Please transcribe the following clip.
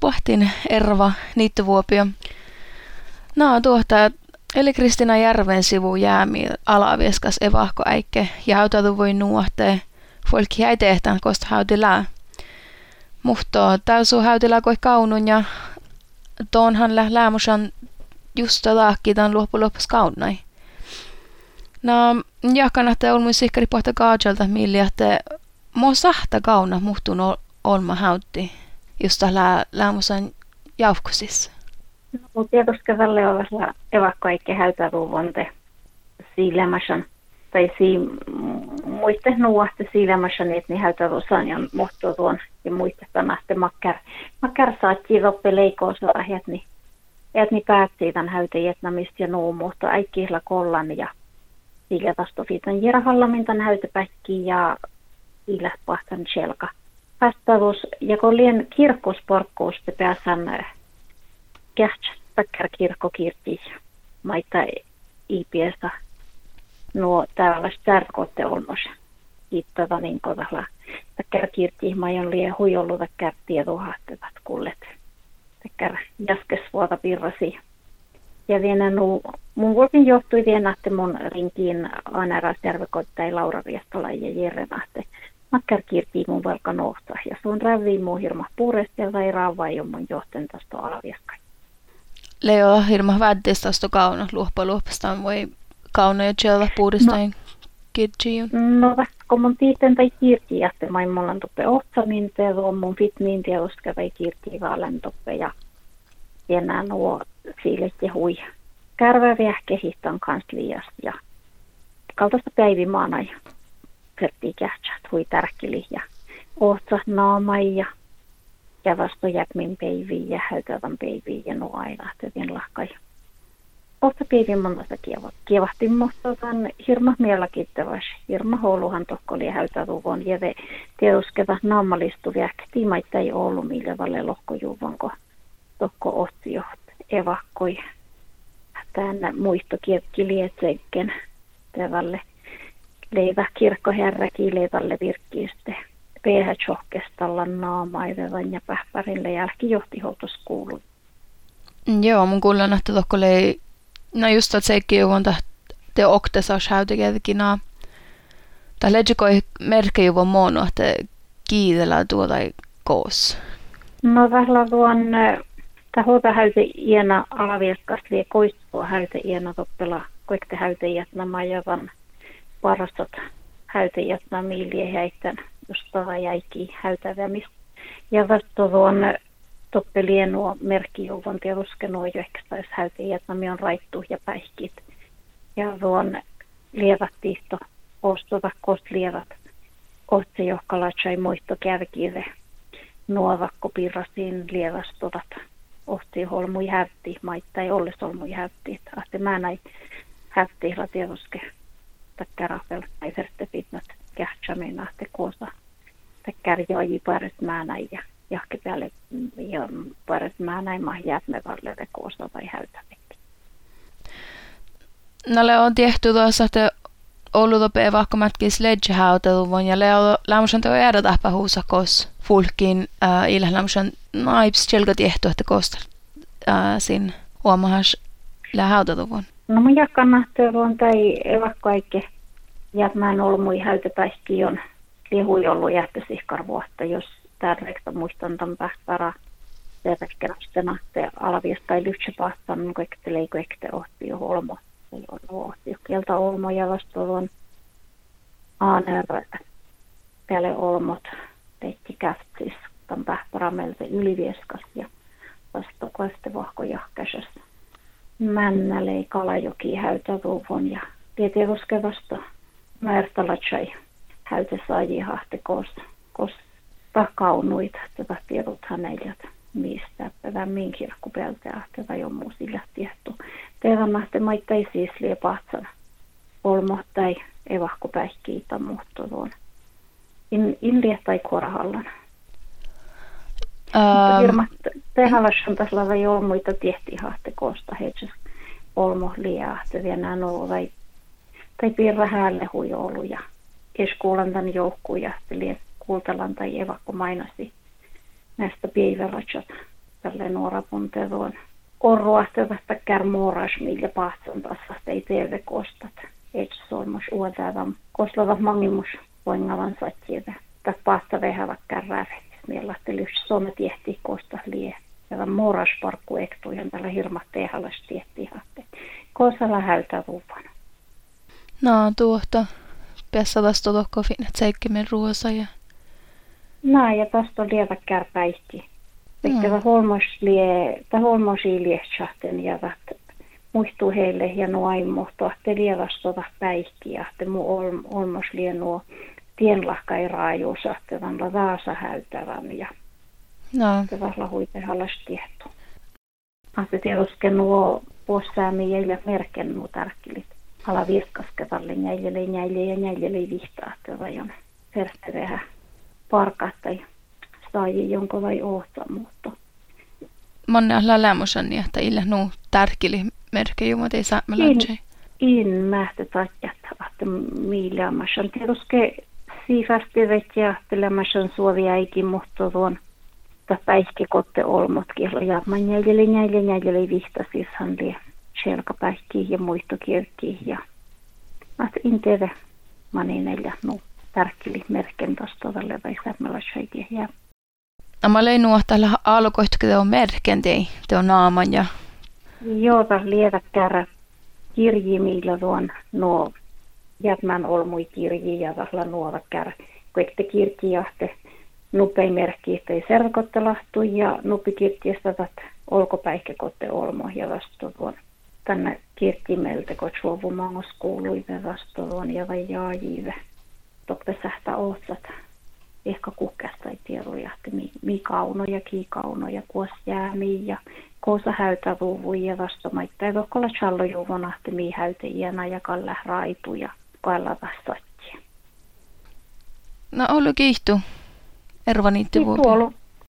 pohtin erva niittyvuopio. No tuota, eli Kristina Järven sivu jäämi alavieskas evahko äikke ja hautatu voi nuohtee. Folki ei tehtään kosta hautilää. Mutta täysu hautilää koi kaunun ja tuonhan lä lämmusan just laakkitan loppu loppus kaunai. No, te olmu sikkari pohta kaajalta milli, että mo sahta kauna muhtun olma hautti just tällä lämmusan jaukkusissa. No, mutta tietysti tälle on vähän evakkoikke häytäruuvonte siilämäsän tai si muiste nuohte siilämäsän, että niin häytäruusan ja mohto tuon ja muiste tänäste makkar. Makkar saattiin roppe leikoosaahjat, niin et ni päätti tämän häytäjätnamista ja nuu muuta äikkihla kollan ja sillä vastu fiitan järhallamintan häytäpäkki ja sillä pahtan selka. Vastaavus, ja kun lien kirkkosporkkuus pääsän kähtsäkär kirkkokirti maita iipiästä nuo tällaista tärkoitte olmos. Kiittää niin kodalla. Takkär kirti majon lie huijollu takkär tiedohahtavat kullet. Takkär jaskes vuota pirrasi. Ja vielä nu, mun vuokin johtui vielä, että mun rinkiin Anera Servekotta ja Laura Riestola ja Jere Nahte makkar kirtii mun velka nohta. Ja sun rävii mun hirma puuresti ja raavaa mun johten tästä alaviakka. Leo hirma väddis tästä kauna luoppa luoppastaan voi kauna ja tjellä puudestaan no. kirtsiin. No kun mun tiitten tai kirti, että mä mulla on toppe ohtsamin, te on mun fitmiin tiedoska tai kirti vaalen toppe ja enää nuo siilet ja hui. Kärväviä kehitän kans liiasta ja kaltaista päivimaana ja kertii kähtsät hui tärkili ja ohtsa naamai ja kävasto jäkmin peiviin ja häytävän peiviin ja nuo aina hyvin lahkai. Ohta peivin monta kievahti mutta tämän hirma mielenkiintois. Hirma houluhan tokkoli ja häytävuvon ja ve tieduskeva naamalistu viäkti maita ei ollut mille valle lohkojuvanko tokko ohti jo evakkoi. Tänne muisto kielietsekken tevälle leivä kirkkoherräkin leivälle virkkiiste. Peehä tjohkestalla naamaidevan ja pähpärille jälkijohtiholtos kuului. Joo, mun kuulen, että tokko lei, no just att sekin on te oktesas häytekätkin naa. Tai legikoi merkki von mono, että kiitellä tuota koos. No vähän tuon, tämä huolta häyte iena alavieskas liian koistua häyte iena toppela, koikte häyte jätnä majavan parastot häytäjät milje häittän, jos tava jäikki häytävämistä. Ja vasta tuon toppe lienua merkki jouvon tieduskenua jo ehkä taisi häytäjät nami on raittu ja päihkit. Ja tuon lievät tiihto ostota kost lievät. Otse johkalatsai muisto kärkiire. Nuovakko pirrasiin lievästodat. Ohti holmui hätti, maittai ei olles olmui hätti. Ahte mä näin hätti tiedoske att det att kähtsä minä te koosa tackar jag i paret määnä ja jahke päälle ja paret määnä ei mah jäät me valle te koosa tai häytävikki. No le on tehty tuossa, että ollut opee vaikka mätkin sledgehautelu ja le on lämmösen teo jäädä huusa kos fulkin äh, illä lämmösen naips tjelka tehty, että kosta äh, sin huomahas lähautelu vuonna. No mun jakana on tai evakkoaikke. Ja mä en ollut mui häytäpäihki on lihui ollut jähtösihkar vuotta, jos tärkeä muistan tämän pähpärä. Tervekerastena te alaviesta ei lyhtsä pastan, kun ekte leiko ekte ohti jo holmo. Ei ole ohti kieltä olmo ja vastuun aaner päälle olmot teitti käftis tämän pähpärä meiltä ylivieskas ja vasta koeste vahko jahkäisessä. Männälei Kalajoki häytäruuvon ja Pietiruske vasta Märtalatsai häytäsaaji hahte kos, kos takaunuit tätä tiedot häneltä mistä tätä min kirkkupeltä tätä jo muu sillä tietty. Teidän mahte maita ei siis liepahtsan olmo tai evahkopäihkiitä muuttu tuon. In, in lietai korahallan. Um, Tehallashan tässä lava jo muita tehti hahte koosta heitsäs olmo liahte vielä no vai tai piirra häälle huijoulu ja eskuulantan joukkuja liet kultalan tai evakko mainasti näistä piiverratsat tälle nuora punteroon. Tästä kärmooras, millä pahtsan tässä ei teille kostat. Et solmus uotavan koslava mangimus voingavan satsieta. Tästä pahta vehävä kärräfet. Meillä lyhys Suomi tiehti kosta lie. Ja mooras parkku ektu, ja tällä hirmat tehallas tiehti hatte. Kosalla häytä ruupana. No tuohta. Pessa tästä tohkofin, että seikkimen ruosa ja Näin, ja tästä on lievä kärpäihti. Mm. Tämä holmoslie, tämä holmosiiliehtsahten ja muistuu heille ja nuo aimuhtoa, te lievastota ja te mu olmoslie nuo tienlahka ei raajuus, että tämän vaasa häytävän ja no. te vahla huitehallas tieto. Ahte tiedoske nuo puossäämi jäljä merken nuo tärkkilit. Ala virkaskevalle näille näille ja näille vihtaa, että vajon persterehän parkasta sai jonko vai ohta, mutta Manne on lämmösen niin, että illä nuu tärkili merkki jumat ei saa melanjai. In mähtä tatjat, että millä on tietysti siifästi vetjä, että suovi äikin, mutta tuon päihki kotte olmot kihlo ja mä näille näille näille vihta hän lie selkäpäihki ja muistokirkki ja mä in tiedä. Mä niin neljä nuu tärkeli merken tuosta vai samalla shaikia ja Mä lein nuohtalla alkoit, kun on merken tei, te on naaman ja... Joo, taas lievä kärä kirji, millä tuon nuo jätmän olmui kirji ja tahla nuova kärä. Kun te kirji jahte nupei merkki, ei serkotte lahtu ja nupi kirjistä tat olkopäihkekotte olmo ja vastu tuon tänne kirjimeltä, kun suovumangos kuului vastu tuon ja vai jaajive toppe sähtä otsat ehkä kukkasta ei tiedoja, että mi, mi kaunoja, kiikaunoja, kuos jäämi ja koosa häytä vuvui ja. Ja tokkolla challo juvona, että mi häytä iänä ja kalla raitu ja kailla vastatti. No ollut kiihtu. Erva niitti vuopi. Tuolu,